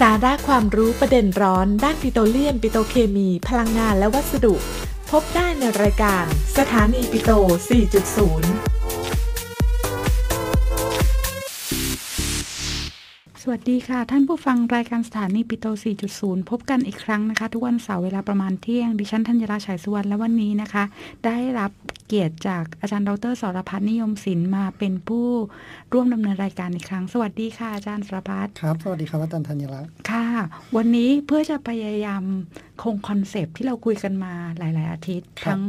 สาระความรู้ประเด็นร้อน ด้านปิโตรเลียม ปิโตรเคมี พลังงานและวัสดุ พบได้ในรายการสถานีปิโต 4.0 วัสดีค่ะ ท่านผู้ฟังรายการสถานีปิโต 4.0 พบกันอีกครั้งนะคะ ทุกวันเสาร์เวลาประมาณเที่ยง ดิฉันธัญราชัยสุวรรณและวันนี้นะคะ ได้รับเกียรติจากอาจารย์ดรสรพัฒน์นิยมศิลป์มาเป็นผู้ร่วมดำเนินรายการอีกครั้ง สวัสดีค่ะอาจารย์สรพัฒน์ครับ สวัสดีครับอาจารย์ธัญรักษ์ค่ะ วันนี้เพื่อจะพยายามคงคอนเซปต์ที่เราคุยกันมาหลาย ๆ อาทิตย์ ทั้ง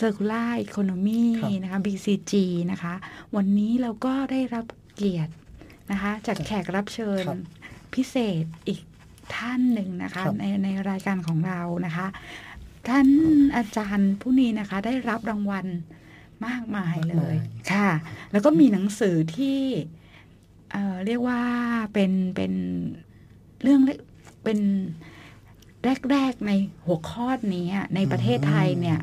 Circular Economy นะคะ BCG นะคะ วันนี้เราก็ได้รับเกียรติ นะคะ จากแขกรับเชิญพิเศษอีกท่านหนึ่งนะคะในในรายการของเรานะคะ ท่านอาจารย์ผู้นี้นะคะ ได้รับรางวัลมากมายเลยค่ะ แล้วก็มีหนังสือที่เอ่อเรียกว่าเป็นเป็นเรื่องเป็นแรก ๆ ในหัวข้อนี้ในประเทศไทยเนี่ย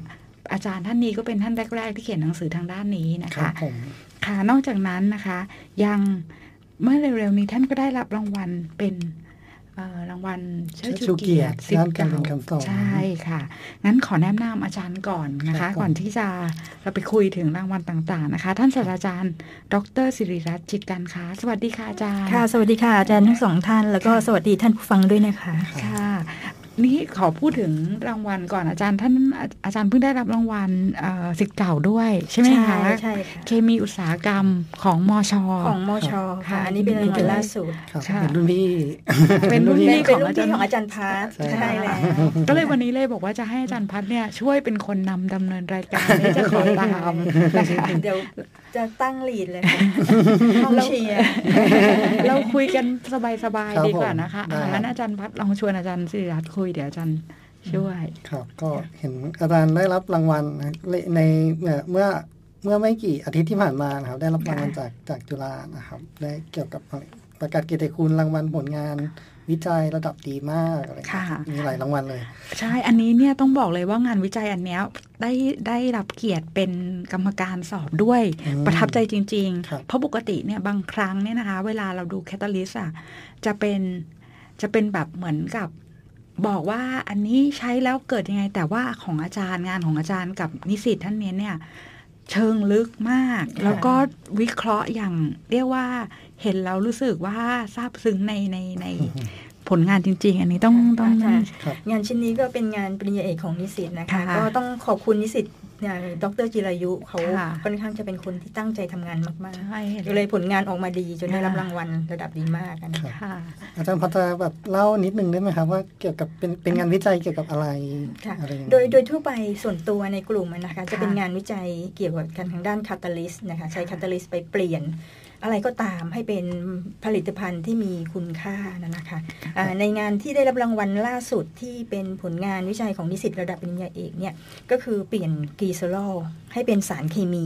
อาจารย์ท่านนี้ก็เป็นท่านแรก ๆ ที่เขียนหนังสือทางด้านนี้นะครัคะบผมค่ะนอกจากนั้นนะคะ ยัง เมื่อเร็วๆนี้ท่านก็ได้รับรางวัลเป็นเอ่อรางวัลเชิดชูเกียรติเชิดชูเกียรติด้านการเรียนการสอนใช่ค่ะ งั้นขอแนะนำอาจารย์ก่อนนะครัคะบผมก่อนที่จะเราไปคุยถึงรางวัลต่างๆนะคะ ท่านศาสตราจารย์ ดรสิริรัตน์จิตการค้าสวัสดีค่ะอาจารย์ค่ะ สวัสดีค่ะอาจารย์ทั้งสองท่าน แล้วก็สวัสดีท่านผู้ฟังด้วยนะคะค่ะ นี่ขอพูดถึงรางวัลก่อนอาจารย์ท่านอาอาจารย์เพิ่งได้รับรางวัลเอ่อสิทธิ์เก่าด้วย ใช่ไหมคะใช่ค่ะเคมีอุตสาหกรรมของมชของมชค่ะค่ะอันนี้เป็นรางวัลล่าสุดครับค่ะเป็นรุ่นพี่เป็นรุ่นเป็นพี่เป็นของรุ่นอาจารพี่ย์ของอาจารย์พัฒน์ใช่ใช่แล้วก็เลยวันนี้เลยบอกว่าจะให้อาจารย์พัฒน์เนี่ยช่วยเป็นคนนำดำเนินรายการนี้จะขอตามนะคะเดี๋ยว จะตั้งลีดเลยค่ะห้องเชียร์เราคุยกันสบายครับๆดีกว่านะคะผมได้อ่างั้นอาจารย์พัฒน์ลองชวนอาจารย์สิริรัตน์คุยเดี๋ยวอาจารย์ช่วย ครับ ก็เห็นอาจารย์ได้รับรางวัลนะในเมื่อเมื่อเมื่อไม่กี่อาทิตย์ที่ผ่านมานะครับ ได้รับรางวัลจากจากจุฬานะครับ ได้เกี่ยวกับประกาศเกียรติคุณรางวัลผลงาน วิจัยระดับดีมากอะไรอย่างเงี้ยค่ะมีหลายรางวัลเลย ใช่ อันนี้เนี่ยต้องบอกเลยว่างานวิจัยอันเนี้ยได้ได้รับเกียรติเป็นกรรมการสอบด้วยอืมประทับใจจริงครับๆเพราะปกติเนี่ยบางครั้งเนี่ยนะคะ เวลาเราดูแคตตาลิสอะจะเป็นจะเป็นแบบเหมือนกับบอกว่าอันนี้ใช้แล้วเกิดยังไง แต่ว่าของอาจารย์งานของอาจารย์กับนิสิตท่านเนี้ยเนี่ยเชิงลึกมาก แล้วก็วิเคราะห์อย่างเรียกว่า เห็นแล้วรู้สึกว่าซาบซึ้งในในในผลงานจริง ๆ อันนี้ต้องต้องค่ะครับงานชิ้นนี้ก็เป็นงานปริญญาเอกของนิสิตนะคะค่ะก็ต้องขอบคุณนิสิตเนี่ยดรจิรายุเขาค่ะค่อนข้างจะเป็นคนที่ตั้งใจทำงานมากใช่ๆก็เลยผลงานออกมาดีจนได้รับค่ะรางวัลระดับดีมากอะนะครัคะบค่ะอาจารย์พัฒนาแบบเล่านิดนึงได้ไหมครับว่าเกี่ยวกับเป็นเป็นงานวิจัยเกี่ยวกับอะไรค่ะอะไรอย่างโดเงี้ยยโดยทั่วไปส่วนตัวในกลุ่มอะนะคะ จะเป็นงานวิจัยเกี่ยวกับการทางด้าน catalyst นะคะใช้ catalyst ไปเปลี่ยน อะไรก็ตามให้เป็นผลิตภัณฑ์ที่มีคุณค่านะนะคะอ่าในงานที่ได้รับรางวัลล่าสุดที่เป็นผลงานวิจัยของนิสิตระดับปริญญาเอกเนี่ยก็คือเปลี่ยน glycerol ให้เป็นสารเคมี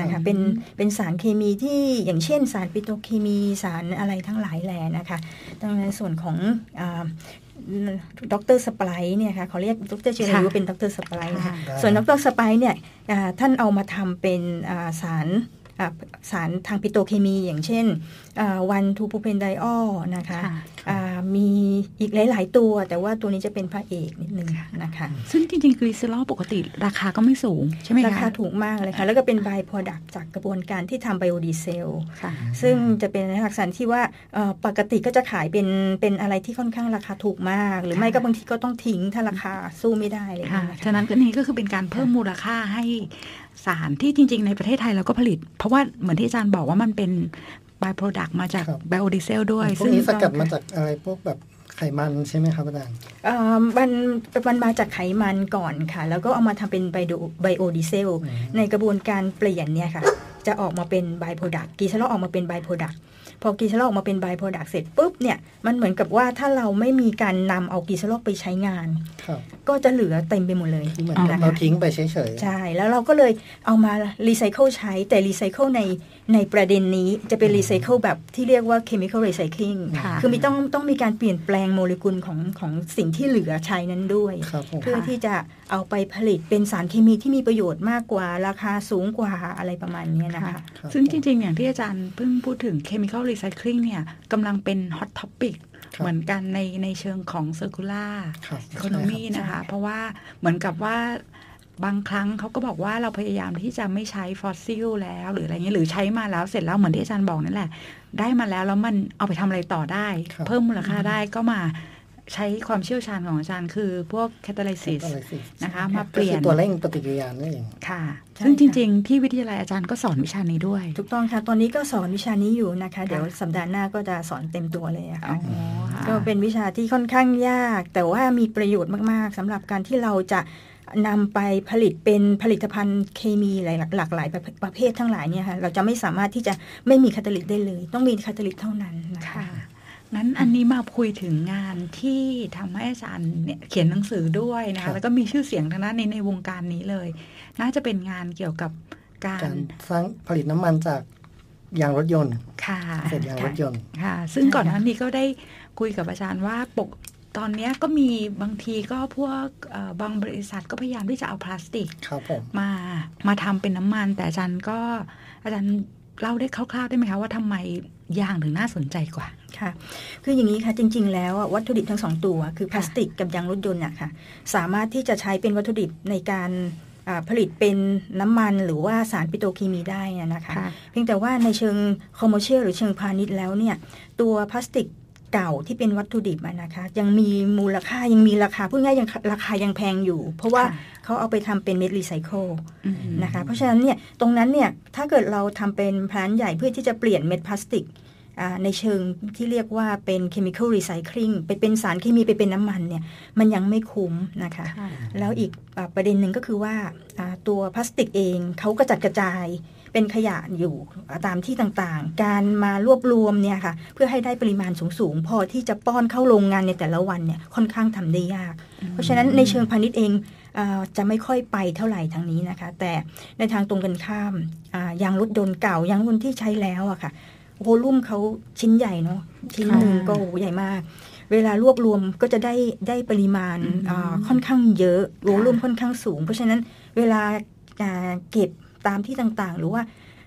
นะคะเป็นเป็นสารเคมีที่อย่างเช่น สารปิโตรเคมีสารอะไรทั้งหลายแหล่นะคะดังนั้นส่วนของอาดรสปไลเนี่ยค่ะเขาเรียกดรเจรายุค่ะเป็นดรสปไลนะคะได้ส่วนดรสไปเนี่ยอ่าท่านเอามาทำเป็นอ่าสารอ่า สารทางปิโตรเคมี อย่างเช่นวันทูโพเพนไดออลนะคะค่ะอ่ามีอีกหลาย ๆ ตัวแต่ว่าตัวนี้จะเป็นพระเอกนิดนึงนะคะ ซึ่งจริง ๆ กรีซอลปกติราคาก็ไม่สูง ใช่ไหมคะ ราคาถูกมากเลยค่ะ แล้วก็เป็นบายโปรดักจากกระบวนการที่ทำไบโอดีเซลค่ะซึ่งจะเป็นลักษณะที่ว่าเอ่อปกติก็จะขายเป็นเป็นอะไรที่ค่อนข้างราคาถูกมาก หรือไม่ก็บางทีก็ต้องทิ้งถ้าราคาสู้ไม่ได้เลยค่ะนะคะฉะนั้นก็นี่ก็คือเป็นการเพิ่มมูลค่าให้ สารที่จริง ๆ ในประเทศไทยเราก็ผลิต เพราะว่าเหมือนที่อาจารย์บอกว่ามันเป็น by-product มาจากครับไบโอดีเซลด้วยพวกนี้สกัดมาจากอะไรพวกแบบไขมันใช่ไหมครับอาจารย์เอ่อมันมันมาจากไขมันก่อนค่ะ แล้วก็เอามาทำเป็นไบโอไบโอดีเซลอืมในกระบวนการเปลี่ยนเนี่ยค่ะ จะออกมาเป็น by-product กลีเซอรอลออกมาเป็น by-product พอกลีเซอรอลออกมาเป็น by-product เสร็จปุ๊บเนี่ยมันเหมือนกับว่าถ้าเราไม่มีการนำเอากลีเซอรอลไปใช้งานครับก็จะเหลือเต็มไปหมดเลยที่เหมือนอ๋อเราทิ้งไปเฉยใช่ แล้วเราก็เลยเอามารีไซเคิลใช้แต่รีไซเคิลใน ในประเด็นนี้จะเป็นรีไซเคิลแบบที่เรียกว่า chemical recycling ค่ะคือมีต้องต้องมีการเปลี่ยนแปลงโมเลกุลของของสิ่งที่เหลือใช้นั้นด้วยๆครับผมเพื่อที่จะเอาไปผลิตเป็นสารเคมีที่มีประโยชน์มากกว่าราคาสูงกว่าอะไรประมาณเนี้ยนะคะครับซึ่งจริง ๆ อย่างที่อาจารย์เพิ่งพูดถึง chemical recycling เนี่ยกำลังเป็น hot topic ครับเหมือนกันในในเชิงของ circular ครับ economy ใช่รับนะคะ เพราะว่าเหมือนกับว่า บางครั้งเขาก็บอกว่าเราพยายามที่จะไม่ใช้ฟอสซิลแล้วหรืออะไรเงี้ยหรือใช้มาแล้วเสร็จแล้วเหมือนที่อาจารย์บอกนั่นแหละ ได้มาแล้วแล้วมันเอาไปทำอะไรต่อได้ครับเพิ่มมูลค่าได้ก็มา ใช้ความเชี่ยวชาญของอาจารย์คือพวก catalysis อะไรสินะคะมาเปก็ลี่ยคืนอตัวเร่งปฏิกิริยานั่นเองค่ะใช่ซึ่งจค่ะริง ๆ ที่วิทยาลัยอาจารย์ก็สอนวิชานี้ด้วย ถูกต้องค่ะตอนนี้ก็สอนวิชานี้อยู่นะคะ เดี๋ยวค่ะสัปดาห์หน้าก็จะสอนเต็มตัวเลยอะอ๋ค่ะอค่ะก็เป็นวิชาที่ค่อนข้างยาก แต่ว่ามีประโยชน์มากๆสำหรับการที่เราจะนำไปผลิตเป็นผลิตภัณฑ์เคมีหลายหลากหลายประเภทประเภททั้งหลายเนี่ยค่ะเราจะไม่สามารถที่จะไม่มีคาตาลิตได้เลย ต้องมีคาตาลิตเท่านั้นนะคะ ค่ะงั้นอันนี้มาคุยถึงงานที่ทำให้อาจารย์เนี่ยเขียนหนังสือด้วยนะครัคะบแล้วก็มีชื่อเสียงทางด้านนี้ในวงการนี้เลย น่าจะเป็นงานเกี่ยวกับการการสร้างผลิตน้ำมันจากยางรถยนต์ค่ะเศษยางรถยนต์ค่ะ ซึ่งใช่ก่อนหค่ะน้านี้ก็ได้คุยกับอาจารย์ว่าปกตอนเนี้ยก็มีบางทีก็พวกเอ่อบางบริษัทก็พยายามที่จะเอาพลาสติกครับผมมามาทำเป็นน้ำมัน แต่อาจารย์ก็อาจารย์เล่าได้คร่าวๆได้ไหมคะว่าทำไม ยางถึงน่าสนใจกว่าค่ะ คืออย่างนี้ค่ะจริง ๆ แล้วอะวัตถุดิบทั้งสองตัว คือพลาสติกกับยางรถยนต์อะค่ะ สามารถที่จะใช้เป็นวัตถุดิบในการอ่าผลิตเป็นน้ำมันหรือว่าสารปิโตรเคมีได้อะนะคะค่ะเพียงแต่ว่าในเชิง commercial หรือเชิงพาณิชย์แล้วเนี่ย ตัวพลาสติก เก่าที่เป็นวัตถุดิบอะนะคะ ยังมีมูลค่ายังมีราคาพูดง่ายๆยังราคายังแพงอยู่ เพราะว่าค่ะเขาเอาไปทำเป็นเม็ดรีไซเคิลอืมนะคะ เพราะฉะนั้นเนี่ยตรงนั้นเนี่ยถ้าเกิดเราทำเป็น plant ใหญ่เพื่อที่จะเปลี่ยนเม็ดพลาสติกอ่าในเชิงที่เรียกว่าเป็น chemical recycling ไปเป็นสารเคมีไปเป็นน้ำมันเนี่ยมันยังไม่คุ้มนะคะค่ะแล้วอีกอาประเด็นหนึ่งก็คือว่าอ่าตัวพลาสติกเองเขากระจัดกระจาย เป็นขยะอยู่ตามที่ต่างๆ การมารวบรวมเนี่ยค่ะเพื่อให้ได้ปริมาณสูงๆ พอที่จะป้อนเข้าโรงงานในแต่ละวันเนี่ยค่อนข้างทำได้ยาก เพราะฉะนั้นในเชิงพาณิชย์เองอาจะไม่ค่อยไปเท่าไหร่ทางนี้นะคะ แต่ในทางตรงกันข้ามอ่ายางรถยนต์เก่ายางรถยนต์ที่ใช้แล้วอะค่ะโวลุ่มเขาชิ้นใหญ่เนาะชิ้นหนึ่งก็โอ้โหใหญ่มาก เวลารวบรวมก็จะได้ได้ปริมาณอืมอ่าค่อนข้างเยอะโวลุ่มค่อนข้างสูง เพราะฉะนั้นเวลาอ่าเก็บ ตามที่ต่างๆ หรือว่า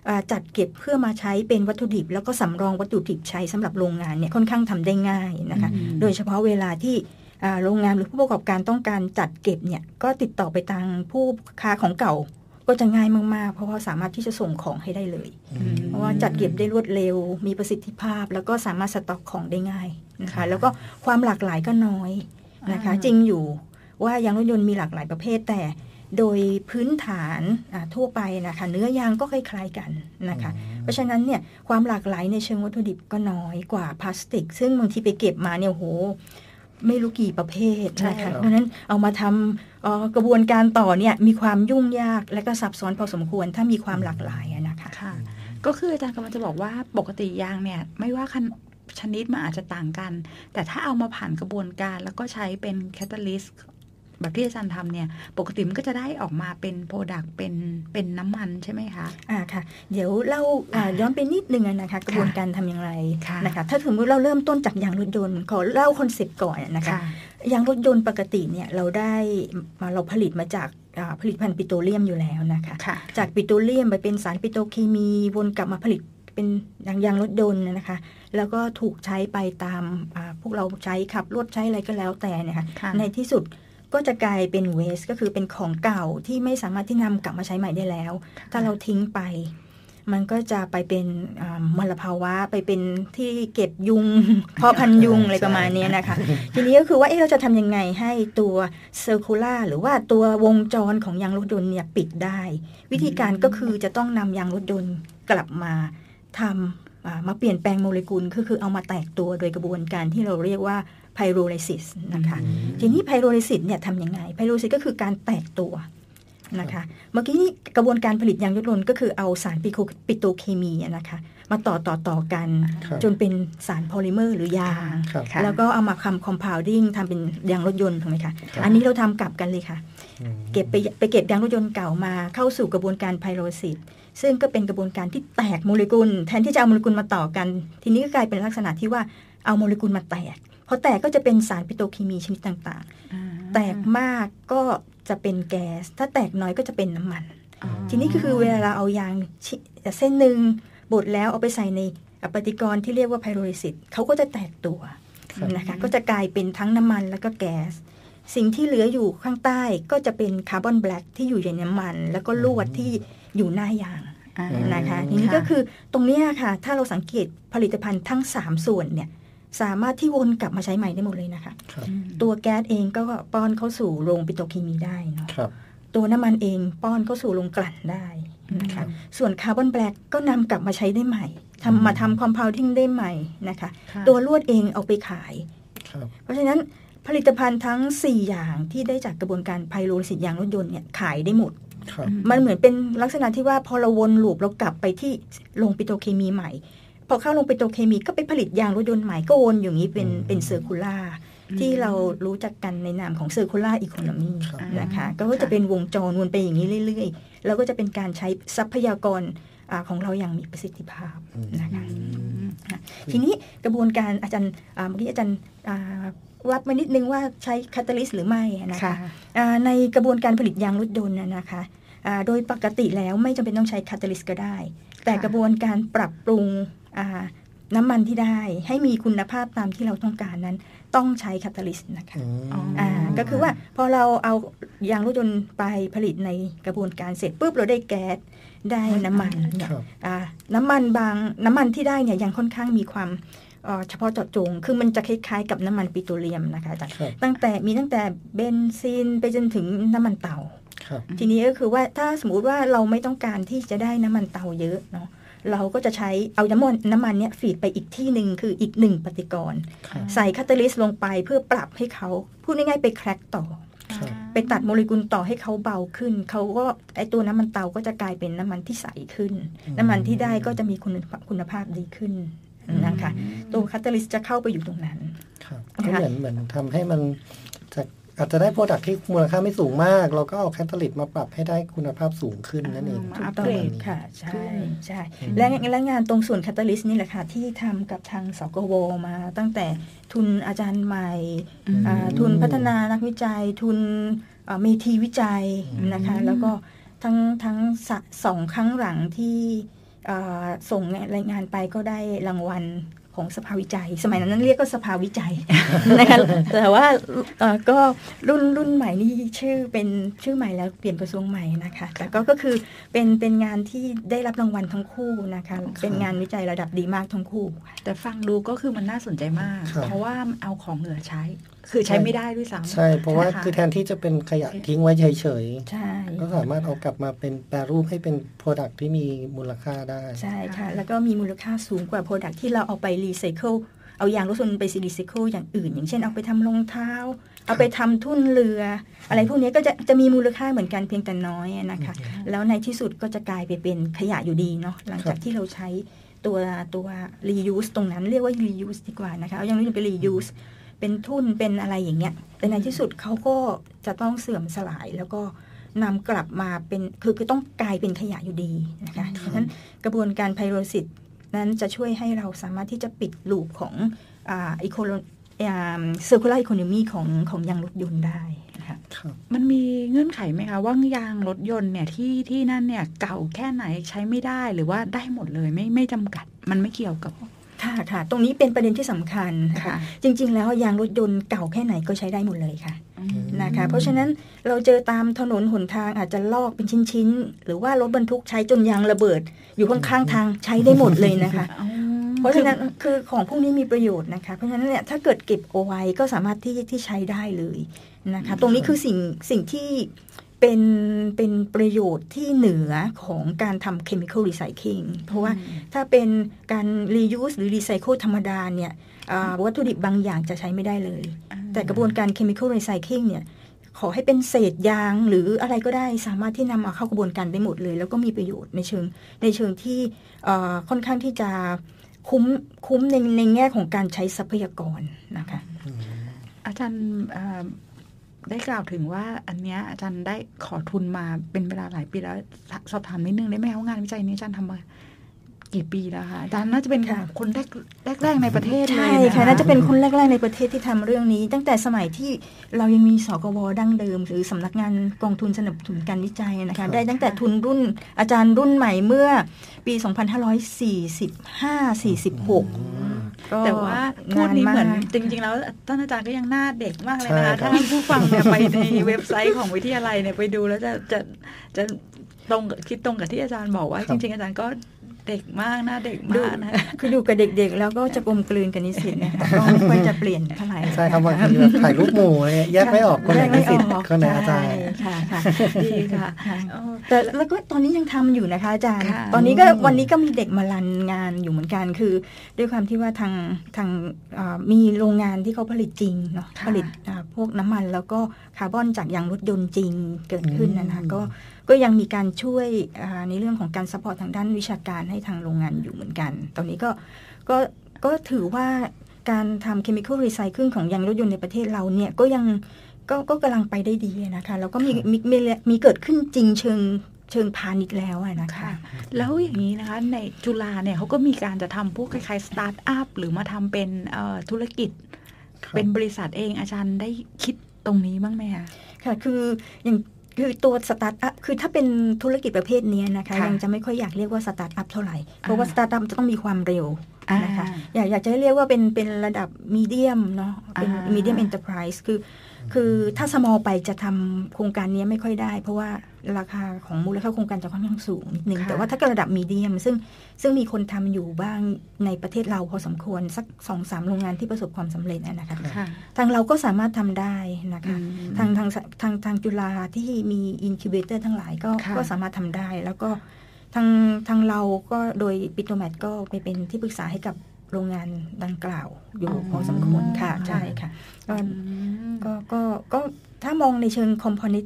อ่าจัดเก็บเพื่อมาใช้เป็นวัตถุดิบ แล้วก็สำรองวัตถุดิบใช้สำหรับโรงงานเนี่ยค่อนข้างทำได้ง่ายนะคะอืมโดยเฉพาะเวลาที่อ่าโรงงานหรือผู้ประกอบการต้องการจัดเก็บเนี่ยก็ติดต่อไปทางผู้ค้าของเก่าก็จะง่ายมาก ๆ เพราะว่าสามารถที่จะส่งของให้ได้เลยอืมเพราะว่าจัดเก็บได้รวดเร็ว มีประสิทธิภาพ แล้วก็สามารถสต็อกของได้ง่ายนะคะ แล้วก็ความหลากหลายก็น้อยนะคะอ่าจริงอยู่ว่ายางรถยนต์มีหลากหลายประเภทแต่ โดยพื้นฐานอ่าทั่วไปนะคะเนื้อยางก็คล้ายๆกันนะคะเพราะฉะนั้นเนี่ยความหลากหลายในเชิงวัตถุดิบก็น้อยกว่าพลาสติก ซึ่งบางทีไปเก็บมาเนี่ยโหไม่รู้กี่ประเภทใช่นะคะครับเพราะฉะนั้นเอามาทำเอ่อกระบวนการต่อเนี่ยมีความยุ่งยากและก็ซับซ้อนพอสมควรถ้ามีความหลากหลายอะนะคะค่ะก็คืออาจารย์กำลังจะบอกว่าปกติยางเนี่ยไม่ว่าคันชนิดมันอาจจะต่างกัน แต่ถ้าเอามาผ่านกระบวนการแล้วก็ใช้เป็น catalyst แบบที่อาจารย์ทำเนี่ย ปกติมันก็จะได้ออกมาเป็น product เป็นเป็นน้ำมันใช่ไหมคะ อ่าค่ะ เดี๋ยวเล่าอ่าย้อนไปนิดนึงอะนะคะ กระบวนการทำอย่างไรค่ะนะคะถ้าถึงเราเริ่มต้นจากยางรถยนต์ขอเล่า concept ก่อนอะนะคะค่ะยางรถยนต์ปกติเนี่ยเราได้มาเราผลิตมาจากอ่าผลิตภัณฑ์ปิโตรเลียมอยู่แล้วนะคะค่ะจากปิโตรเลียมไปเป็นสารปิโตรเคมีวนกลับมาผลิตเป็นยางยางรถยนต์นะคะ แล้วก็ถูกใช้ไปตามอ่าพวกเราใช้ขับรถใช้อะไรก็แล้วแต่เนี่ยค่ะค่ะในที่สุด ก็จะกลายเป็น waste ก็คือเป็นของเก่าที่ไม่สามารถที่นำกลับมาใช้ใหม่ได้แล้ว ถ้าเราทิ้งไป มันก็จะไปเป็นอ่ามลภาวะไปเป็นที่เก็บยุงเพาะพันธุ์ยุงอะไรประมาณเนี้ยนะคะ ทีนี้ก็คือว่าเอ๊ะเราจะทำยังไงให้ตัว circular หรือว่าตัววงจรของยางรถยนต์เนี่ยปิดได้ วิธีการก็คือจะต้องนำยางรถยนต์กลับมาทำอ่ามาเปลี่ยนแปลงโมเลกุลก็คือเอามาแตกตัวโดยกระบวนการที่เราเรียกว่า ไพโรไลซิสนะคะทีนี้ไพโรไลซิสเนี่ยทำยังไงไพโรไลซิสก็คือการแตกตัวนะคะเมื่อกี้กระบวนการผลิตยางรถยนต์ ก็คือเอาสารปิโคปิโตรเคมีอะนะคะมาต่อต่อต่อกันครับจนเป็นสารโพลิเมอร์หรือยางครับค่ะแล้วก็เอามาคำคอม p พ u วดิ้งทำเป็นยางรถยนต์ถูกไหมคะครับอันนี้เราทำกลับกันเลยค่ะอืมเก็บไปไปเก็บยางรถยนต์เก่ามาเข้าสู่กระบวนการไพโรซิสซึ่งก็เป็นกระบวนการที่แตกโมเลกุล แทนที่จะเอาโมเลกุลมาต่อกัน ทีนี้ก็กลายเป็นลักษณะที่ว่าเอาโมเลกุลมาแตกพ อแตกก็จะเป็นสารปิโตรเคมีชนิดต่างๆ แตกมากก็จะเป็นแก๊ส ถ้าแตกน้อยก็จะเป็นน้ำมันอ๋อทีนี้ก็คือเวลาเราเอายางชิเส้นหนึ่งบดแล้วเอาไปใส่ในปฏิกรณ์ที่เรียกว่าไพโรลิซิสเขาก็จะแตกตัวครับนะคะก็จะกลายเป็นทั้งน้ำมันแล้วก็แก๊ส สิ่งที่เหลืออยู่ข้างใต้ก็จะเป็น carbon black ที่อยู่ในน้ำมัน แล้วก็ลวดที่อยู่หน้ายางอ่านะคะทีนี้ก็คือตรงเนี้ยค่ะ ถ้าเราสังเกตผลิตภัณฑ์ทั้ง 3 ส่วนเนี่ย สามารถที่วนกลับมาใช้ใหม่ได้หมดเลยนะคะครับตัวแก๊สเองก็ป้อนเข้าสู่โรงปิโตรเคมีได้เนาะครับตัวน้ำมันเองป้อนเข้าสู่โรงกลั่นได้นะคะอืมส่วน carbon black ก็นำกลับมาใช้ได้ใหม่อืมทำมาทำ compounding ได้ใหม่นะคะค่ะตัวลวดเองเอาไปขายครับเพราะฉะนั้นผลิตภัณฑ์ทั้ง 4 อย่างที่ได้จากกระบวนการไพโรลิซิสยางรถยนต์เนี่ยขายได้หมดครับมันเหมือนเป็นลักษณะที่ว่าพอเราวน loop เรากลับไปที่โรงปิโตรเคมีใหม่ พอเข้าโรงปิโตรเคมีก็ไปผลิตยางรถยนต์ใหม่ก็วนอย่างนี้เป็นอืมเป็น circular ที่เรารู้จักกันในนามของ circular economy ครับนะคะก็จะเป็นวงจรวนไปอย่างนี้เรื่อยๆ แล้วก็จะเป็นการใช้ทรัพยากรอ่าของเราอย่างมีประสิทธิภาพอืมนะคะอืมทีนี้กระบวนการอาจารย์อ่าเมื่อกี้อาจารย์อ่าวัดมานิดนึงว่าใช้ catalyst หรือไม่นะคะค่ะอ่าในกระบวนการผลิตยางรถยนต์น่ะนะคะอ่าโดยปกติแล้วไม่จำเป็นต้องใช้คาตาลิสก็ได้ แต่กระบวนการปรับปรุงอ่า น้ำมันที่ได้ให้มีคุณภาพตามที่เราต้องการนั้น ต้องใช้คาตาลิสนะคะอืมอ๋ออ่าก็คือว่าพอเราเอายางรถยนต์ไปผลิตในกระบวนการเสร็จปุ๊บเราได้แก๊สได้น้ำมันเนี่ยครับอ่าน้ำมันบางน้ำมันที่ได้เนี่ยยังค่อนข้างมีความเอ่อเฉพาะเจาะจง คือมันจะคล้ายๆกับน้ำมันปิโตรเลียมนะคะอาจารย์ครับตั้งแต่มีตั้งแต่เบนซินไปจนถึงน้ำมันเตาครับทีนี้ก็คือว่าถ้าสมมุติว่าเราไม่ต้องการที่จะได้น้ำมันเตาเยอะเนาะ เราก็จะใช้เอาน้ำมันน้ำมันเนี้ยฟีดไปอีกที่หนึ่งคืออีกหนึ่งปฏิกรณ์ครับใส่คาตาลิสลงไปเพื่อปรับให้เขาพูดง่ายๆไปแครกต่อครับไปตัดโมเลกุลต่อให้เขาเบาขึ้น เขาก็ไอตัวน้ำมันเตาก็จะกลายเป็นน้ำมันที่ใสขึ้นอืมน้ำมันที่ได้ก็จะมีคุณภาพคุณภาพดีขึ้นนะคะตัว catalyst จะเข้าไปอยู่ตรงนั้นครับนะคะก็เหมือนเหมือนทำให้มันจาก อาจจะได้ product ที่มูลค่าไม่สูงมาก เราก็เอา catalyst มาปรับให้ได้คุณภาพสูงขึ้นนั่นเองมาถูอักปต้องเกรดค่ะ ใช่ขึ้นใช่อืมและและงานตรงส่วน catalyst นี่แหละค่ะที่ทำกับทางสกวมาตั้งแต่ทุนอาจารย์ใหม่อืมอ่าทุนพัฒนานักวิจัย ทุนเอ่อเมทีวิจัยนะคะ แล้วก็ทั้งทั้งสะสองครั้งหลังที่เอ่อส่งรายงานไปก็ได้รางวัล ของสภาวิจัย สมัยนั้นเรียกก็สภาวิจัยนะคะแต่ว่าเอ่อก็รุ่นรุ่นใหม่นี่ชื่อเป็นชื่อใหม่แล้วเปลี่ยนกระทรวงใหม่นะคะแต่ก็ก็คือเป็นเป็นงานที่ได้รับรางวัลทั้งคู่นะคะเป็นงานวิจัยระดับดีมากทั้งคู่ค่ะแต่ฟังดูก็คือมันน่าสนใจมากครับเพราะว่าเอาของเหลือใช้คือใช้ไม่ได้ด้วยซ้ำใช่ เพราะว่านะคะคือแทนที่จะเป็นขยะทิ้งไว้เฉยใช่ๆก็สามารถเอากลับมาเป็นแปรรูปให้เป็น product ที่มีมูลค่าได้ ใช่ค่ะ แล้วก็มีมูลค่าสูงกว่า product ที่เราเอาไปรีไซเคิลเอายางรถยนต์ไปรีไซเคิลอย่างอื่น อย่างเช่นเอาไปทำรองเท้า เอาไปทำทุ่นเรือ อะไรพวกนี้ก็จะจะมีมูลค่าเหมือนกันเพียงแต่น้อยนะคะ แล้วในที่สุดก็จะกลายไปเป็นขยะอยู่ดีเนาะหลังจากที่เราใช้ตัวตัว reuse ตรงนั้นเรียกว่า reuse ดีกว่านะคะ เอาอย่างนี้ไป reuse เป็นทุ่นเป็นอะไรอย่างเงี้ยแต่ในที่สุดเขาก็จะต้องเสื่อมสลายแล้วก็นำกลับมาเป็นคือคือต้องกลายเป็นขยะอยู่ดีนะคะฉะนั้นกระบวนการไพโรซิสนั้นจะช่วยให้เราสามารถที่จะปิดลูปของอ่าอีโคโลอ่าเซอร์คูลาร์อีโคโนมีของของยางรถยนต์ได้นะคะครับมันมีเงื่อนไขไหมคะ ว่ายางรถยนต์เนี่ยที่ที่นั่นเนี่ยเก่าแค่ไหนใช้ไม่ได้หรือว่าได้หมดเลยไม่ไม่จำกัด มันไม่เกี่ยวกับ ค่ะค่ะตรงนี้เป็นประเด็นที่สำคัญนะคะค่ะจริง ๆ แล้วยางรถยนต์เก่าแค่ไหนก็ใช้ได้หมดเลยค่ะอืมนะคะเพราะฉะนั้นเราเจอตามถนนหนทางอาจจะลอกเป็นชิ้นๆ หรือว่ารถบรรทุกใช้จนยางระเบิด อยู่ข้างๆทางใช้ได้หมดเลยนะคะอ๋อเพราะฉะนั้นคือของพวกนี้มีประโยชน์นะคะ เพราะฉะนั้นเนี่ยถ้าเกิดเก็บเอาไว้ก็สามารถที่ที่ใช้ได้เลยนะคะ ตรงนี้คือสิ่งสิ่งที่ เป็นเป็นประโยชน์ที่เหนือของการทำ chemical recycling เพราะว่าถ้าเป็นการ reuse หรือ recycle ธรรมดาเนี่ยอ่าวัตถุดิบบางอย่างจะใช้ไม่ได้เลยอ่าแต่กระบวนการ chemical recycling เนี่ยขอให้เป็นเศษยางหรืออะไรก็ได้สามารถที่นำมาเข้ากระบวนการได้หมดเลย แล้วก็มีประโยชน์ในเชิงในเชิงที่เอ่อค่อนข้างที่จะคุ้มคุ้มในในแง่ของการใช้ทรัพยากรนะคะอาจารย์เอ่อ ได้กล่าวถึงว่าอันเนี้ยอาจารย์ได้ขอทุนมาเป็นเวลาหลายปีแล้วสอบถามนิดนึงได้ไหมว่างานวิจัยนี้อาจารย์ทำมา กี่ปีแล้วคะอาจารย์น่าจะเป็นค่ะคนแรกแรกๆในประเทศเลยใช่ค่ะน่าจะเป็นคนแรกๆในประเทศที่ทำเรื่องนี้ ตั้งแต่สมัยที่เรายังมีสกวดั้งเดิม หรือสำนักงานกองทุนสนับสนุนการวิจัยนะครัคะบได้ตั้งแต่ทุนรุ่นอาจารย์รุ่นใหม่เมื่อปี 2545-46ก็แต่ว่าพูดนี้เหมือนากจริง ๆ แล้วท่านอาจารย์ก็ยังหน้าเด็กมากเลยใช่นะคะครัถ้าบผู้ฟังเนี่ยไปในเว็บไซต์ของวิทยาลัยเนี่ยไปดูแล้วจะจะจะตรงกับคิดตรงกับที่อาจารย์บอกว่า จริง ๆ อาจารย์ก็ เด็กมากหน้าเด็กดูมากนะคือดูกับเด็กๆ แล้วก็จะกลมกลืนกับนิสิตนะคะก็ไม่ค่อยจะเปลี่ยนเท่าไหร่ใช่ครับบางทีแบบถ่ายรูปหมู่อะไรเงี้ยแยกไม่ออกคนไหนนิสิตแยกไม่ออกคนไหนอาจารย์ใช่ค่ะค่ะดีค่ะค่ะเออแต่แล้วก็ตอนนี้ยังทำอยู่นะคะอาจารย์ค่ะตอนนี้ก็อืมวันนี้ก็มีเด็กมารันงานอยู่เหมือนกันคือ ด้วยความที่ว่าทางทางเอ่อมีโรงงานที่เขาผลิตจริงเนาะค่ะผลิตอ่าพวกน้ำมันแล้วก็คาร์บอนจากยางรถยนต์จริงเกิดขึ้นนะนะคะก็ ก็ยังมีการช่วยอ่าในเรื่องของการ support ทางด้านวิชาการให้ทางโรงงานอยู่เหมือนกัน ตอนนี้ก็ก็ก็ถือว่าการทำ chemical recycling ของยางรถยนต์ในประเทศเราเนี่ยก็ยังก็ก็กำลังไปได้ดีนะคะแล้วก็มีมีมีมีเกิดขึ้นจริงเชิงเชิงพาณิชย์แล้วอะนะคะค่ะแล้วอย่างนี้นะคะในจุฬาเนี่ยเขาก็มีการจะทำพวกคล้ายๆสตาร์ทอัพหรือมาทำเป็นเอ่อธุรกิจครับเป็นบริษัทเองอาจารย์ได้คิดตรงนี้บ้างไหมคะค่ะคืออย่าง คือตัวสตาร์ทอัพคือถ้าเป็นธุรกิจประเภทเนี้ยนะคะค่ะยังจะไม่ค่อยอยากเรียกว่าสตาร์ทอัพเท่าไหร่ เพราะอ่าว่าสตาร์ทอัพจะต้องมีความเร็วนะคะอ่าอยากอยากจะให้เรียกว่าเป็นเป็นระดับ medium เนาะเป็นอ่า medium enterprise คือ คือถ้า small ไปจะทำโครงการนี้ไม่ค่อยได้ เพราะว่าราคาของมูลค่าโครงการจะค่อนข้างสูงนิดนึงค่ะแต่ว่าถ้าเกิดระดับมีเดียม ซึ่งซึ่งมีคนทำอยู่บ้างในประเทศเราพอสมควร สักสองสามโรงงานที่ประสบความสำเร็จอะนะคะค่ะทางเราก็สามารถทำได้นะคะอืมทางทางทางทางจุฬาที่มีอินคิวเบเตอร์ทั้งหลายก็ค่ะก็สามารถทำได้แล้วก็ทางทางเราก็โดยปิโตแมทก็ไปเป็นที่ปรึกษาให้กับ โรงงานดังกล่าวอยู่พอสมควรค่ะใช่ค่ะก็อืมก็ก็ก็ถ้ามองในเชิง company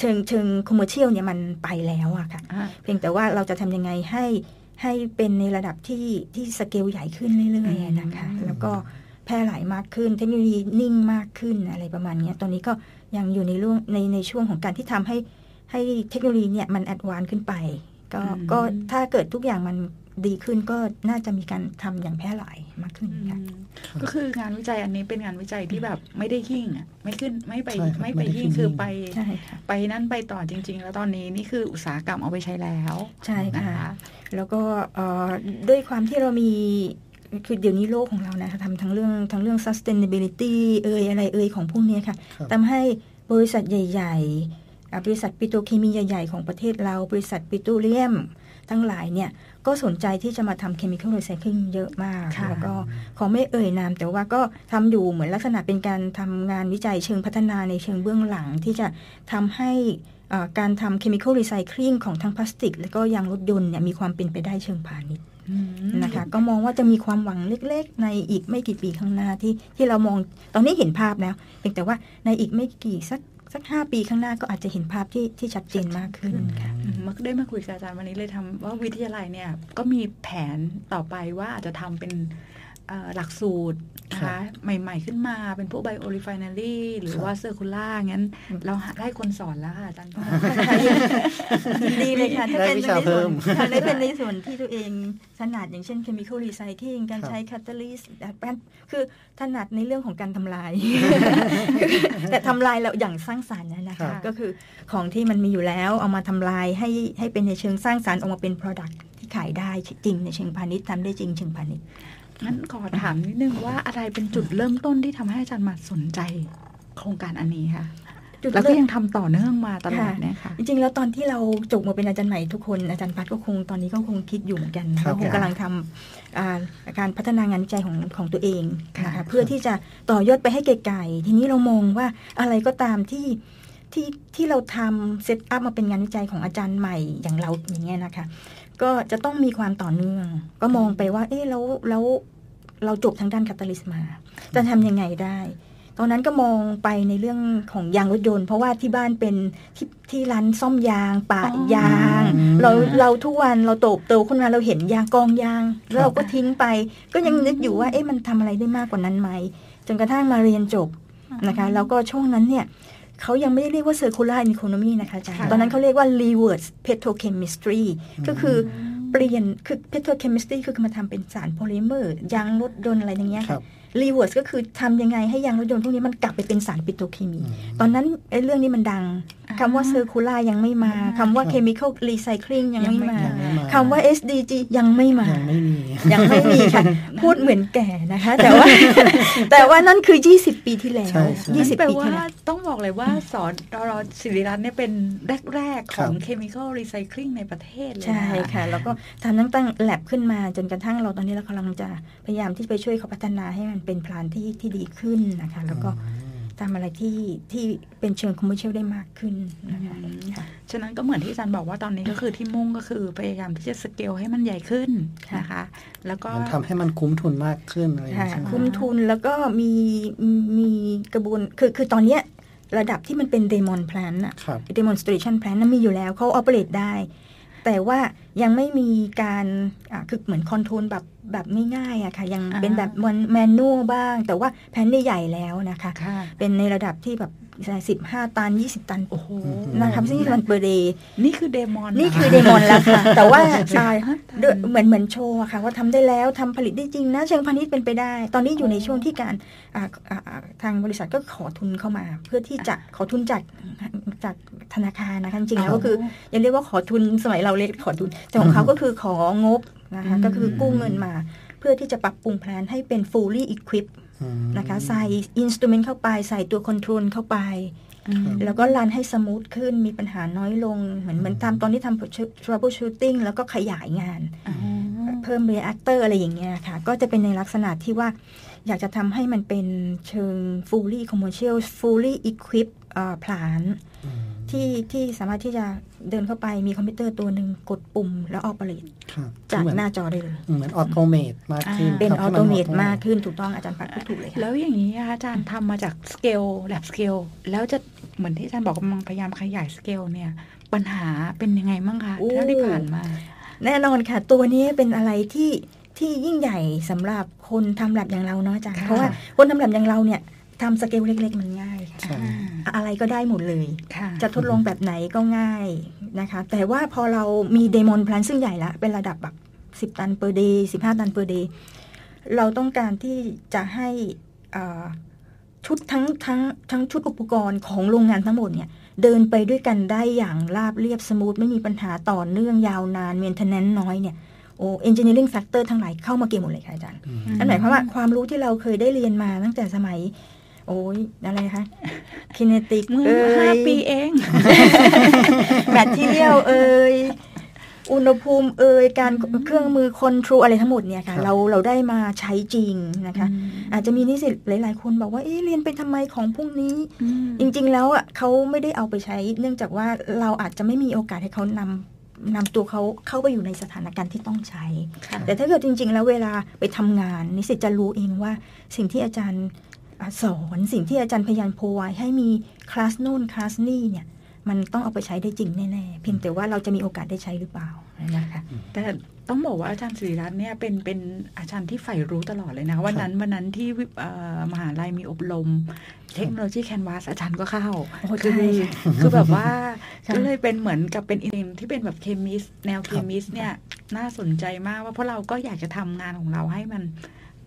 เชิงเชิง commercial เนี่ยมันไปแล้วอะค่ะอะ เพียงแต่ว่าเราจะทำยังไงให้ให้เป็นในระดับที่ที่สเกลใหญ่ขึ้นเรื่อยๆนะคะอืมแล้วก็แพร่หลายมากขึ้น เทคโนโลยีนิ่งมากขึ้นอะไรประมาณเนี้ยตอนนี้ก็ยังอยู่ในช่วงในในช่วงของการที่ทำให้ให้เทคโนโลยีเนี่ยมัน advance ขึ้นไป ก็ก็ถ้าเกิดทุกอย่างมัน ดีขึ้นก็น่าจะมีการทำอย่างแพร่หลายมากขึ้นค่ะก็คืองานวิจัยอันนี้เป็นงานวิจัยที่แบบไม่ได้หิ่งอะไม่ขึ้นไม่ไปใช่ครับไม่ไปไม่ได้หิ่งหิ้งคือไปใช่ค่ะไปนั่นไปต่อจริง ๆ แล้วตอนนี้นี่คืออุตสาหกรรมเอาไปใช้แล้วใช่นะค่ะคะแล้วก็เอ่อด้วยความที่เรามีคือเดี๋ยวนี้โลกของเรานะคะทำทั้งเรื่องทั้งเรื่อง sustainability เอ่ยอะไรเอ่ยของพวกเนี้ยค่ะครับทำให้บริษัทใหญ่ๆอะบริษัทปิโตรเคมีใหญ่ ๆ ของประเทศเรา บริษัทปิโตรเลียม ทั้งหลายเนี่ย ก็สนใจที่จะมาทำ chemical recycling เยอะมากค่ะแล้วก็ขอไม่เอ่ยนาม แต่ว่าก็ทำอยู่เหมือนลักษณะเป็นการทำงานวิจัยเชิงพัฒนาในเชิงเบื้องหลังที่จะทำให้อ่าการทำ chemical recycling ของทั้งพลาสติก และก็ยางรถยนต์เนี่ยมีความเป็นไปได้เชิงพาณิชย์อืมนะคะก็มองว่าจะมีความหวังเล็กๆ ในอีกไม่กี่ปีข้างหน้าที่ที่เรามองตอนนี้เห็นภาพแล้วเพียงแต่ว่าในอีกไม่กี่สัก สักห้าปีข้างหน้าก็อาจจะเห็นภาพที่ที่ชัดเจนมากขึ้นค่ะอืมมาได้มาคุยกับอาจารย์วันนี้เลยทำว่าวิทยาลัยเนี่ยก็มีแผนต่อไปว่าอาจจะทำเป็นเอ่อ หลักสูตรนะครัคะบใหม่ ๆ ขึ้นมาเป็นพวก biorefinery หรือครับว่า circular งั้น เราหาได้คนสอนแล้วค่ะอาจารย์ยินดีเลยค่ะ ถ้าได้เป็นวิในชาส่เพิ่วนมถ้าได้เป็นในส่วนที่ตัวเองถนัดอย่างเช่น chemical recycling การครับใช้ catalyst การคือถนัดในเรื่องของการทำลาย แต่ทำลายเราอย่างสร้างสรรค์นะนะครัคะบก็คือของที่มันมีอยู่แล้วเอามาทำลายให้ให้เป็นในเชิงสร้างสรรค์ออกมาเป็น product ที่ขายได้จริงในเชิงพาณิชย์ทำได้จริงเชิงพาณิชย์ งั้นขอถามนิดนึงว่าอะไรเป็นจุดเริ่มต้นที่ทำให้อาจารย์มาสนใจโครงการอันนี้ค่ะจุดแล้วก็เริ่มยังทำต่อเนื่องมาตลอดเนี่ยค่ะจริงๆ แล้วตอนที่เราจบมาเป็นอาจารย์ใหม่ทุกคนอาจารย์พัดก็คงตอนนี้ก็คงคิดอยู่เหมือนกันครับก็คงกำลังทำอ่าการพัฒนางานวิจัยของของตัวเองนะค่ะคะเพื่อที่จะต่อยอดไปให้ไกลๆทีนี้เรามองว่าอะไรก็ตามที่ที่ที่เราทำเซตอัพมาเป็นงานวิจัยของอาจารย์ใหม่อย่างเราอย่างเงี้ยนะคะ ก็จะต้องมีความต่อเนื่อง ก็มองไปว่า เอ๊ะแล้วแล้วเราจบทางด้านคาตาลิสต์มา จะทำยังไงได้ ตอนนั้นก็มองไปในเรื่องของยางรถยนต์ เพราะว่าที่บ้านเป็นที่ที่ร้านซ่อมยางปะอ๋อยางอืมเราเราทุกวันเราโตบโตขึ้นมาเราเห็นยางกองยางแล้วเราก็ทิ้งไป ก็ยังนึกอยู่ว่าเอ๊ะมันทำอะไรได้มากกว่านั้นไหมจนกระทั่งมาเรียนจบนะคะ แล้วก็ช่วงนั้นเนี่ย เขายังไม่ได้เรียกว่า circular economy นะคะอาจารย์ค่ะตอนนั้นเขาเรียกว่า reverse petrochemistry ก็คือเปลี่ยนคือ petrochemistry คือมาทำเป็นสารโพลิเมอร์ยางรถยนต์อะไรอย่างเงี้ยครัค่ะ reverse ก็คือทำยังไงให้ยางรถยนต์พวกนี้มันกลับไปเป็นสารปิโตรเคมีอืมตอนนั้นไอ้เรื่องนี้มันดังอ่าคำว่า circular ยังไม่มาคำว่า chemical recycling ยังไม่มายังไม่มาคำว่า SDG ยังไม่มายังไม่มียังไม่มีค่ะ พูดเหมือนแก่นะคะ แต่ว่า แต่ว่านั่นคือ 20 ปีที่แล้วใช่ใช่นั่น20แปลปีว่าที่แล้วต้องบอกเลยว่าสอนดรศิริรัตน์เนี่ยเป็นแรกๆคขรัอบง chemical recycling ในประเทศเลยนใช่ค่ะ แล้วก็ทำตั้งตั้งแลบขึ้นมาจนกระทั่งเราตอนนี้เรากำลังจะพยายามที่ไปช่วยเขาพัฒนาให้มันเป็นพลานที่ที่ดีขึ้นนะคะ แล้วก็ทำอะไรที่ที่เป็นเชิงคอมเมอร์เชียลได้มากขึ้นนะคะค่ะฉะนั้นก็เหมือนที่อาจารย์บอกว่าตอนนี้ก็คือที่มุ่งก็คือพยายามที่จะสเกลให้มันใหญ่ขึ้นค่ะนะคะ แล้วก็มันทำให้มันคุ้มทุนมากขึ้นอะไรอย่างค่ะเงี้ยใช่ไหมคุ้มทุนแล้วก็มีมีกระบวนคือคือตอนเนี้ยระดับที่มันเป็น demon plant อะครับ demonstration plant นั้นมีอยู่แล้วเขา operate ได้ แต่ว่า ยังไม่มีการอะคือเหมือน control แบบแบบง่ายๆอะค่ะ ยังเป็นแบบ manual บ้าง แต่ว่า plant ใหญ่ๆแล้วนะคะค่ะเป็นในระดับที่แบบสิบห้าตันยี่สิบตัน โอ้โหนะคะซึ่งมัน per dayนี่คือเดมอน นี่คือเดมอนแล้วค่ะ แต่ว่าใช่ฮะด้วยเหมือนเหมือนโชว์อะค่ะ ว่าทำได้แล้วทำผลิตได้จริงนะ เชิงพาณิชย์เป็นไปได้ ตอนนี้อยู่ในช่วงที่การอ่าอ่าอ่าทางบริษัทก็ขอทุนเข้ามา เพื่อที่จะขอทุนจากจากธนาคารนะคะจริงๆแล้วก็คือยังเรียกว่าขอทุนสมัยเราเรียกขอทุนแต่ของเขาก็คือของบนะคะอืมก็คือกู้เงินมา เพื่อที่จะปรับปรุงแพลนให้เป็น fully equipped อืมนะคะใส่ instrument เข้าไปใส่ตัว control เข้าไปอืมแล้วก็ run ให้ smooth ขึ้นมีปัญหาน้อยลง เหมือนเหมือนตามตอนที่ทำ troubleshooting แล้วก็ขยายงานอ๋อเพิ่ม reactor อะไรอย่างเงี้ยค่ะ ก็จะเป็นในลักษณะที่ว่าอยากจะทำให้มันเป็นเชิง fully commercial fully equipped plant อืม ที่ที่สามารถที่จะเดินเข้าไปมีคอมพิวเตอร์ตัวหนึ่งกดปุ่มแล้วออ p เปเรตครับจากเหมือนหน้าจอได้เลยเหมือน automate มากขึ้นเป็นอทำอให้โตนเมต automate มากขึ้นถูกต้องอาจารย์ปัดพูดถูกเลยค่ะแล้วอย่างนี้อาจารย์ทำมาจากสเกลแลบสเกลแล้วจะเหมือนที่อาจารย์บอกกำลังพยายามขยายสเกลเนี่ยปัญหาเป็นยังไงบ้างคะโอ้เท่าที่ผ่านมา แน่นอนค่ะ ตัวนี้เป็นอะไรที่ที่ยิ่งใหญ่สำหรับคนทำแลบอย่างเราเนาะอาจารย์ค่ะเพราะว่าคนทำแลบอย่างเราเนี่ย ทำสเกลเล็ก ๆ มันง่ายค่ะใช่อ่าอะไรก็ได้หมดเลยค่ะจะทดลองแบบไหนก็ง่ายนะคะ แต่ว่าพอเรามี demon plant ซึ่งใหญ่ละเป็นระดับแบบสิบตัน per day สิบห้าตัน per day เราต้องการที่จะให้อ่าชุดทั้งทั้งทั้งชุดอุปกรณ์ของโรงงานทั้งหมดเนี่ยเดินไปด้วยกันได้อย่างราบเรียบ smooth ไม่มีปัญหาต่อเนื่องยาวนาน maintenance น้อยเนี่ยโอ้ engineering factor ทั้งหลายเข้ามาเกี่ยวหมดเลยค่ะอาจารย์อืมนั่นหมายความว่าความรู้ที่เราเคยได้เรียนมาตั้งแต่สมัย โอ้ยอะไรคะ kinetic เมื่อห้าปีเอง material เอ่ยอุณหภูมิเอ่ยการเครื่องมือคอนโทรลอะไรทั้งหมดเนี่ยค่ะครับเราเราได้มาใช้จริงนะคะ อาจจะมีนิสิตหลาย ๆ คนบอกว่าเอ๊ะเรียนไปทำไมของพวกนี้ จริง ๆ แล้วอะเขาไม่ได้เอาไปใช้ เนื่องจากว่าเราอาจจะไม่มีโอกาสให้เขานำนำตัวเขาเข้าไปอยู่ในสถานการณ์ที่ต้องใช้ค่ะแต่ถ้าเกิดจริง ๆ แล้วเวลาไปทำงาน นิสิตจะรู้เองว่าสิ่งที่อาจารย์อะ สอนสิ่งที่อาจารย์พยายามโพไว้ให้มีคลาสโน่นคลาสนี่เนี่ยมันต้องเอาไปใช้ได้จริงแน่ๆ เพียงแต่ว่าเราจะมีโอกาสได้ใช้หรือเปล่านะคะแต่ต้องบอกว่าอาจารย์สิริรัตน์เนี่ยเป็นเป็นอาจารย์ที่ใฝ่รู้ตลอดเลยนะวันนั้นวันนั้นที่วิเอ่อมหาลัยมีอบรม technology canvas อาจารย์ก็เข้าโอ้คือใช่ค่ะคือแบบว่าค่ะก็เลยเป็นเหมือนกับเป็นอีกหนึ่งที่เป็นแบบ chemist แนว chemist เนี่ยน่าสนใจมากว่าเพราะเราก็อยากจะทำงานของเราให้มัน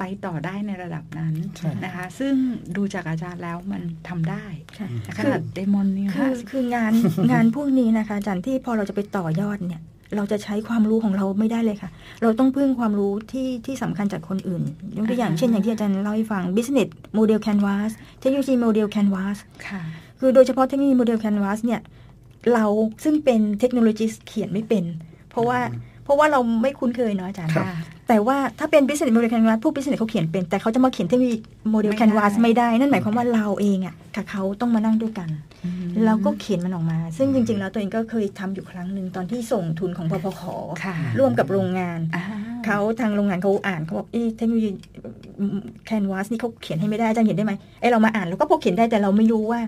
ไปต่อได้ในระดับนั้นใช่นะคะ ซึ่งดูจากอาจารย์แล้วมันทำได้ค่ะขนาดเดมอนเนี่ยคือคืองานงานพวกนี้นะคะอาจารย์ที่พอเราจะไปต่อยอดเนี่ยเราจะใช้ความรู้ของเราไม่ได้เลยค่ะ เราต้องพึ่งความรู้ที่ที่สำคัญจากคนอื่น ยกตัวอย่างเช่นอย่างที่อาจารย์เล่าให้ฟัง business model canvas เทคโนโลยี model canvas ค่ะคือโดยเฉพาะเทคโนโลยี model canvas เนี่ยเราซึ่งเป็นเทคโนโลยีเขียนไม่เป็น เพราะว่าเพราะว่าเราไม่คุ้นเคยเนาะอาจารย์ค่ะ แต่ว่าถ้าเป็น business model canvas ผู้ business เขาเขียนเป็น แต่เขาจะมาเขียนเทคโนโลยี model ไม่ได้ canvas ไม่ได้ นั่นหมายความว่าเราเองอะกับเขาต้องมานั่งด้วยกัน เราก็เขียนมันออกมา ซึ่งจริง ๆ แล้วตัวเองก็เคยทำอยู่ครั้งหนึ่งตอนที่ส่งทุนของพพขค่ะร่วมกับโรงงานอ่าเขาทางโรงงานเขาอ่านเขาบอกเอ๊ะเทคโนโลยีแคนวาสนี่เขาเขียนให้ไม่ได้อาจารย์เขียนได้ไหมไอเรามาอ่านเราก็พอเขียนได้แต่เราไม่รู้ว่าอ่า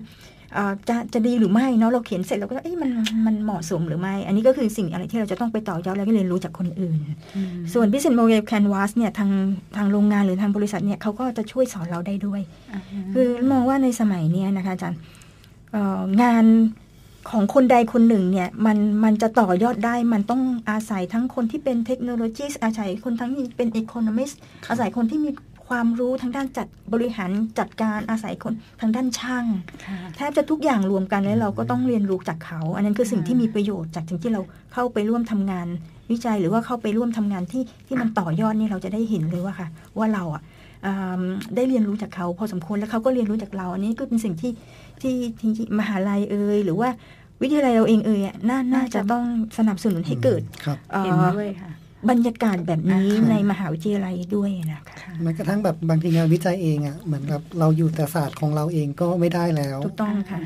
จะจะดีหรือไม่เนาะเราเขียนเสร็จเราก็เอ๊ะมันมันเหมาะสมหรือไม่ อันนี้ก็คือสิ่งอะไรที่เราจะต้องไปต่อยอดแล้วก็เรียนรู้จากคนอื่น ส่วน business model canvas เนี่ยทางทางโรงงานหรือทางบริษัทเนี่ยเขาก็จะช่วยสอนเราได้ด้วย คือมองว่าในสมัยเนี้ยนะคะอาจารย์เอ่องานของคนใดคนหนึ่งเนี่ยมันมันจะต่อยอดได้มันต้องอาศัยทั้งคนที่เป็นเทคโนโลยีอาศัยคนทั้งที่เป็นอีโคโนมิสอาศัยคนที่มี ความรู้ทางด้านจัดบริหารจัดการอาศัยคนทางด้านช่างค่ะแทบจะทุกอย่างรวมกันแล้วเราก็ต้องเรียนรู้จากเขา อันนั้นคือสิ่งที่มีประโยชน์จากสิ่งที่เราเข้าไปร่วมทำงาน วิจัยหรือว่าเข้าไปร่วมทำงานที่ที่มันต่อยอดนี่เราจะได้เห็นเลยว่าค่ะ ว่าเราอะอืมได้เรียนรู้จากเขาพอสมควรแล้วเขาก็เรียนรู้จากเรา อันนี้ก็เป็นสิ่งที่ที่ที่มหาลัยเอ่ยหรือว่าวิทยาลัยเราเองเอ่ยอะน่าน่าจะต้องสนับสนุนให้เกิดครับเอ่อเห็นด้วยค่ะ บรรยากาศแบบนี้อ่าในมหาวิทยาลัยด้วยนะคะค่ะแม้กระทั่งแบบบางทีงานวิจัยเองอะเหมือนกับเราอยู่แต่ศาสตร์ของเราเองก็ไม่ได้แล้ว ถูกต้องค่ะ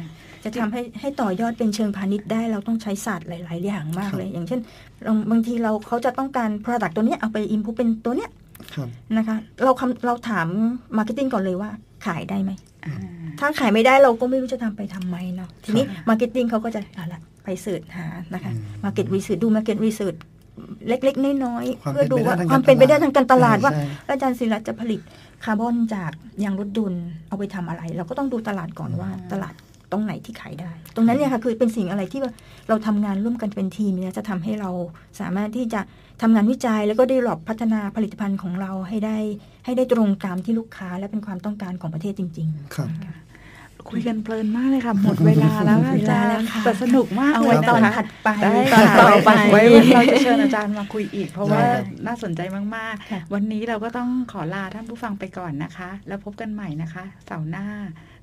จะทำให้ให้ต่อยอดเป็นเชิงพาณิชย์ได้เราต้องใช้ศาสตร์หลาย ๆ อย่างมากเลย อย่างเช่นเราบางทีเราเขาจะต้องการ Product ตัวเนี้ยเอาไปอินพุเป็นตัวเนี้ยครับนะคะ เราคำเราถาม Marketing ก่อนเลยว่าขายได้ไหมอ่าถ้าขายไม่ได้เราก็ไม่รู้จะทำไปทำไมเนาะทีนี้ Marketing เขาก็จะเอาละไปสืบหานะคะอืม Market Research ดู Market Research เล็กๆน้อยๆความเพื่อดูว่า เป็นไปได้ทางความเป็นไปได้ทางการตลาดใช่ว่าใช่อาจารย์ศิรัตน์จะผลิตคาร์บอนจากยางรถยนต์เอาไปทำอะไร เราก็ต้องดูตลาดก่อนว่าตลาดตรงไหนที่ขายได้ ตรงนั้นเนี่ยค่ะคือเป็นสิ่งอะไรที่ว่าเราทำงานร่วมกันเป็นทีมเนี่ยจะทำให้เราสามารถที่จะทำงานวิจัย แล้วก็ได้หลอบพัฒนาผลิตภัณฑ์ของเราให้ได้ให้ได้ตรงตามที่ลูกค้าและเป็นความต้องการของประเทศจริงครับ คุยกันเพลินมากเลยค่ะ หมดเวลาแล้วค่ะอาจารเวลาแล้วย์ค่ะแต่สนุกมากๆเอาเลไว้ยตอนนะคะถัดไปได้ตอนค่ะต่อไปไว้เราจะเชิญอาจารย์มาคุยอีก เพราะว่าได้ครับน่าสนใจมากค่ะๆวันนี้เราก็ต้องขอลาท่านผู้ฟังไปก่อนนะคะ แล้วพบกันใหม่นะคะ เสาร์หน้า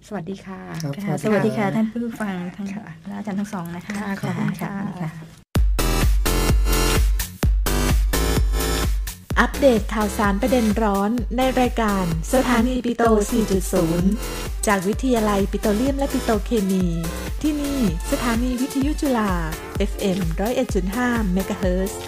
สวัสดีค่ะครับค่ะสวัสดีค่ะรับท่านผู้ฟังทั้งค่ะและอาจารย์ทั้งสองนะคะค่ะขอบคุณค่ะ อัปเดตข่าวสารประเด็นร้อนในรายการสถานีปิโต 4.0 จากวิทยาลัยปิโตรเลียมและปิโตเคมี ที่นี่สถานีวิทยุจุฬา FM 101.5 เมกะเฮิรตซ์